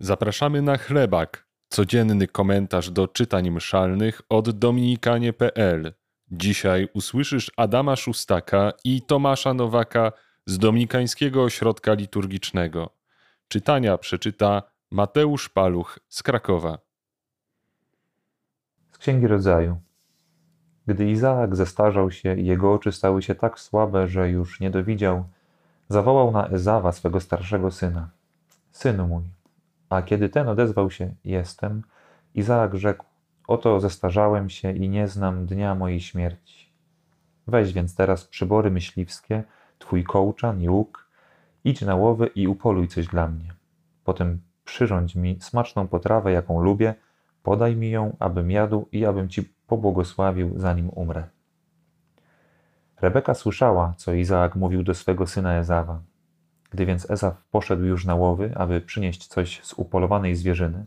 Zapraszamy na chlebak, codzienny komentarz do czytań mszalnych od dominikanie.pl. Dzisiaj usłyszysz Adama Szustaka i Tomasza Nowaka z Dominikańskiego Ośrodka Liturgicznego. Czytania przeczyta Mateusz Paluch z Krakowa. Z Księgi Rodzaju. Gdy Izaak zestarzał się i jego oczy stały się tak słabe, że już nie dowidział, zawołał na Ezawa swego starszego syna. Synu mój. A kiedy ten odezwał się, jestem, Izaak rzekł, oto zestarzałem się i nie znam dnia mojej śmierci. Weź więc teraz przybory myśliwskie, twój kołczan i łuk, idź na łowy i upoluj coś dla mnie. Potem przyrządź mi smaczną potrawę, jaką lubię, podaj mi ją, abym jadł i abym ci pobłogosławił, zanim umrę. Rebeka słyszała, co Izaak mówił do swego syna Ezawa. Gdy więc Ezaw poszedł już na łowy, aby przynieść coś z upolowanej zwierzyny,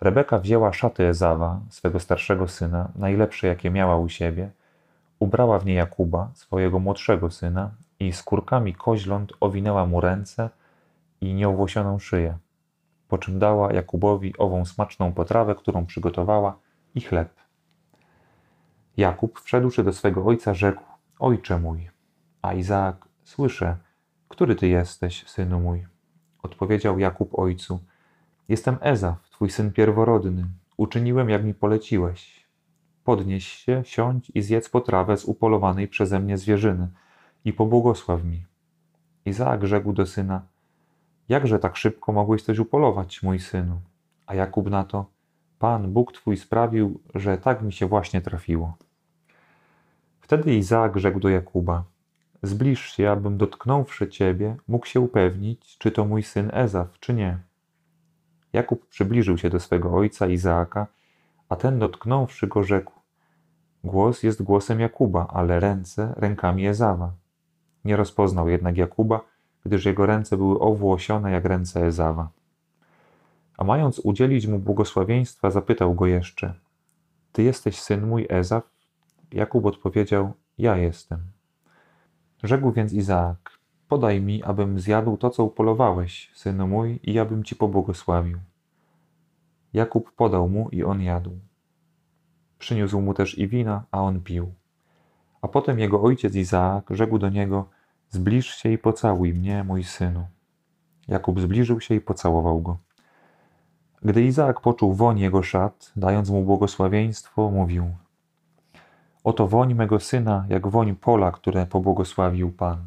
Rebeka wzięła szaty Ezawa, swego starszego syna, najlepsze jakie miała u siebie, ubrała w nie Jakuba, swojego młodszego syna, i skórkami koźląt owinęła mu ręce i nieowłosioną szyję, po czym dała Jakubowi ową smaczną potrawę, którą przygotowała, i chleb. Jakub, wszedłszy do swego ojca, rzekł: Ojcze mój. A Izaak: Słyszę, który ty jesteś, synu mój? Odpowiedział Jakub ojcu: Jestem Ezaw, twój syn pierworodny. Uczyniłem, jak mi poleciłeś. Podnieś się, siądź i zjedz potrawę z upolowanej przeze mnie zwierzyny i pobłogosław mi. Izaak rzekł do syna: Jakże tak szybko mogłeś coś upolować, mój synu? A Jakub na to: Pan, Bóg twój sprawił, że tak mi się właśnie trafiło. Wtedy Izaak rzekł do Jakuba: Zbliż się, abym dotknąwszy ciebie, mógł się upewnić, czy to mój syn Ezaw, czy nie. Jakub przybliżył się do swego ojca Izaaka, a ten dotknąwszy go rzekł: Głos jest głosem Jakuba, ale ręce rękami Ezawa. Nie rozpoznał jednak Jakuba, gdyż jego ręce były owłosione jak ręce Ezawa. A mając udzielić mu błogosławieństwa, zapytał go jeszcze: Ty jesteś syn mój Ezaw? Jakub odpowiedział: Ja jestem. Rzekł więc Izaak: Podaj mi, abym zjadł to, co upolowałeś, synu mój, i abym ci pobłogosławił. Jakub podał mu i on jadł. Przyniósł mu też i wina, a on pił. A potem jego ojciec Izaak rzekł do niego: Zbliż się i pocałuj mnie, mój synu. Jakub zbliżył się i pocałował go. Gdy Izaak poczuł woń jego szat, dając mu błogosławieństwo, mówił: Oto woń mego syna, jak woń pola, które pobłogosławił Pan.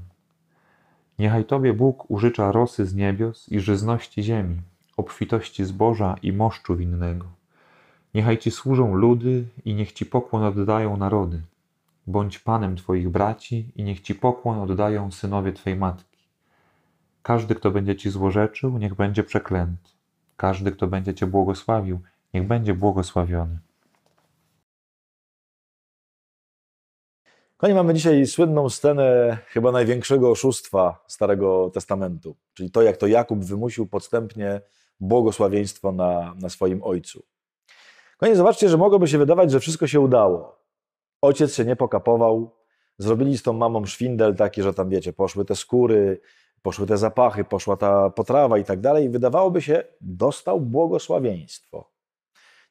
Niechaj Tobie Bóg użycza rosy z niebios i żyzności ziemi, obfitości zboża i moszczu winnego. Niechaj Ci służą ludy i niech Ci pokłon oddają narody. Bądź Panem Twoich braci i niech Ci pokłon oddają synowie Twej matki. Każdy, kto będzie Ci złorzeczył, niech będzie przeklęty. Każdy, kto będzie Cię błogosławił, niech będzie błogosławiony. Kochani, mamy dzisiaj słynną scenę chyba największego oszustwa Starego Testamentu, czyli to, jak to Jakub wymusił podstępnie błogosławieństwo na, na swoim ojcu. Kochani, zobaczcie, że mogłoby się wydawać, że wszystko się udało. Ojciec się nie pokapował, zrobili z tą mamą szwindel taki, że tam wiecie, poszły te skóry, poszły te zapachy, poszła ta potrawa i tak dalej. Wydawałoby się, dostał błogosławieństwo.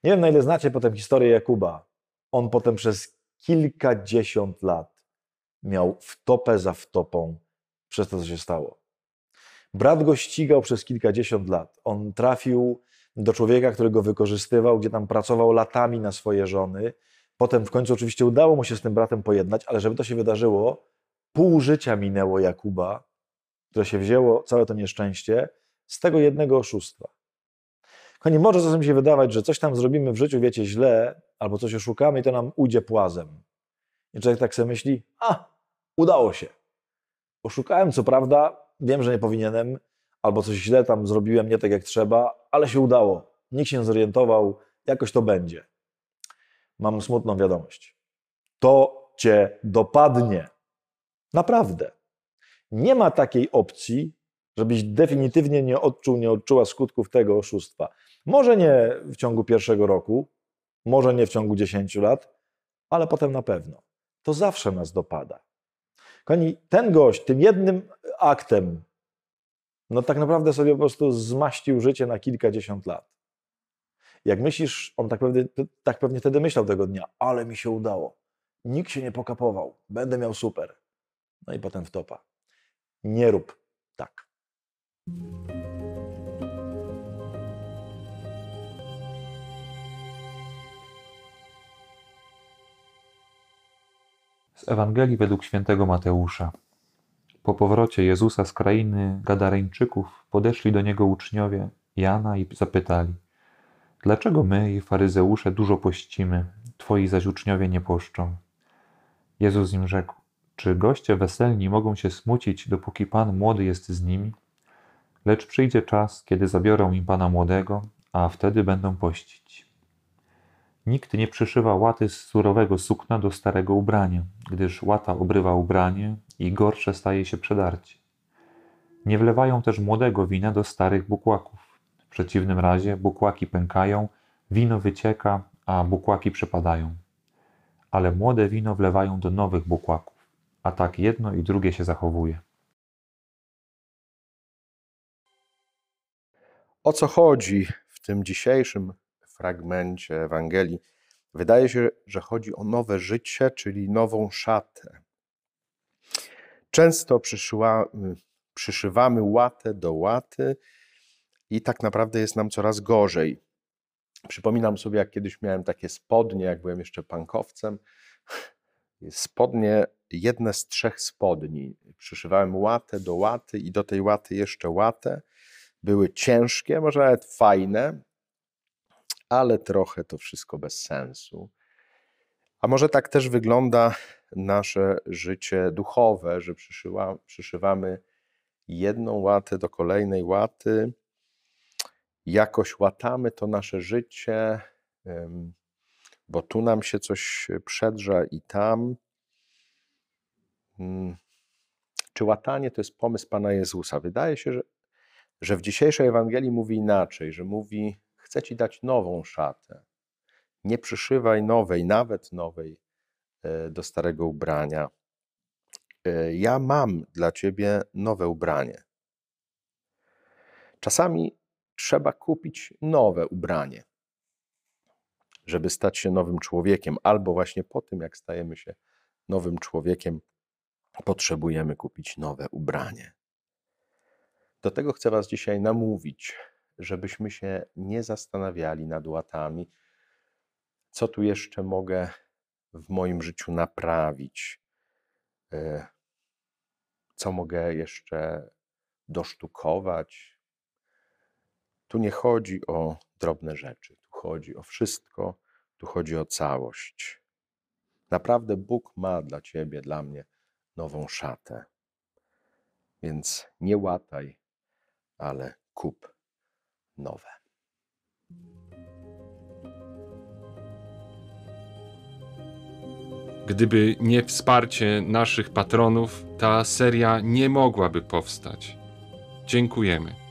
Nie wiem, na ile znacie potem historię Jakuba. On potem przez kilkadziesiąt lat miał wtopę za wtopą przez to, co się stało. Brat go ścigał przez kilkadziesiąt lat. On trafił do człowieka, który go wykorzystywał, gdzie tam pracował latami na swoje żony. Potem w końcu oczywiście udało mu się z tym bratem pojednać, ale żeby to się wydarzyło, pół życia minęło Jakuba, które się wzięło, całe to nieszczęście, z tego jednego oszustwa. Kochani, może czasem się wydawać, że coś tam zrobimy w życiu, wiecie, źle, albo coś oszukamy i to nam ujdzie płazem. I człowiek tak sobie myśli, a, udało się. Oszukałem, co prawda, wiem, że nie powinienem, albo coś źle tam zrobiłem, nie tak jak trzeba, ale się udało. Nikt się nie zorientował, jakoś to będzie. Mam smutną wiadomość. To cię dopadnie. Naprawdę. Nie ma takiej opcji, żebyś definitywnie nie odczuł, nie odczuła skutków tego oszustwa. Może nie w ciągu pierwszego roku, może nie w ciągu 10 lat, ale potem na pewno. To zawsze nas dopada. Kochani, ten gość tym jednym aktem no tak naprawdę sobie po prostu zmaścił życie na kilkadziesiąt lat. Jak myślisz, on tak pewnie, tak pewnie wtedy myślał tego dnia, ale mi się udało. Nikt się nie pokapował, będę miał super. No i potem wtopa. Nie rób tak. Z Ewangelii według świętego Mateusza. Po powrocie Jezusa z krainy Gadareńczyków podeszli do niego uczniowie Jana i zapytali: Dlaczego my i faryzeusze dużo pościmy, twoi zaś uczniowie nie poszczą? Jezus im rzekł: Czy goście weselni mogą się smucić, dopóki pan młody jest z nimi? Lecz przyjdzie czas, kiedy zabiorą im pana młodego, a wtedy będą pościć. Nikt nie przyszywa łaty z surowego sukna do starego ubrania, gdyż łata obrywa ubranie i gorsze staje się przedarcie. Nie wlewają też młodego wina do starych bukłaków. W przeciwnym razie bukłaki pękają, wino wycieka, a bukłaki przepadają. Ale młode wino wlewają do nowych bukłaków, a tak jedno i drugie się zachowuje. O co chodzi w tym dzisiejszym fragmencie Ewangelii? Wydaje się, że chodzi o nowe życie, czyli nową szatę. Często przyszyła, przyszywamy łatę do łaty i tak naprawdę jest nam coraz gorzej. Przypominam sobie, jak kiedyś miałem takie spodnie, jak byłem jeszcze pankowcem. Spodnie, jedne z trzech spodni. Przyszywałem łatę do łaty i do tej łaty jeszcze łatę. Były ciężkie, może nawet fajne, ale trochę to wszystko bez sensu. A może tak też wygląda nasze życie duchowe, że przyszyła, przyszywamy jedną łatę do kolejnej łaty, jakoś łatamy to nasze życie, bo tu nam się coś przedrza i tam. Mm. Czy łatanie to jest pomysł Pana Jezusa? Wydaje się, że, że w dzisiejszej Ewangelii mówi inaczej, że mówi: Chcę Ci dać nową szatę. Nie przyszywaj nowej, nawet nowej, e, do starego ubrania. E, ja mam dla Ciebie nowe ubranie. Czasami trzeba kupić nowe ubranie, żeby stać się nowym człowiekiem, albo właśnie po tym, jak stajemy się nowym człowiekiem, potrzebujemy kupić nowe ubranie. Do tego chcę Was dzisiaj namówić, żebyśmy się nie zastanawiali nad łatami, co tu jeszcze mogę w moim życiu naprawić, e, co mogę jeszcze dosztukować. Tu nie chodzi o drobne rzeczy, tu chodzi o wszystko, tu chodzi o całość. Naprawdę Bóg ma dla ciebie, dla mnie nową szatę. Więc nie łataj, ale kup nowe. Gdyby nie wsparcie naszych patronów, ta seria nie mogłaby powstać. Dziękujemy.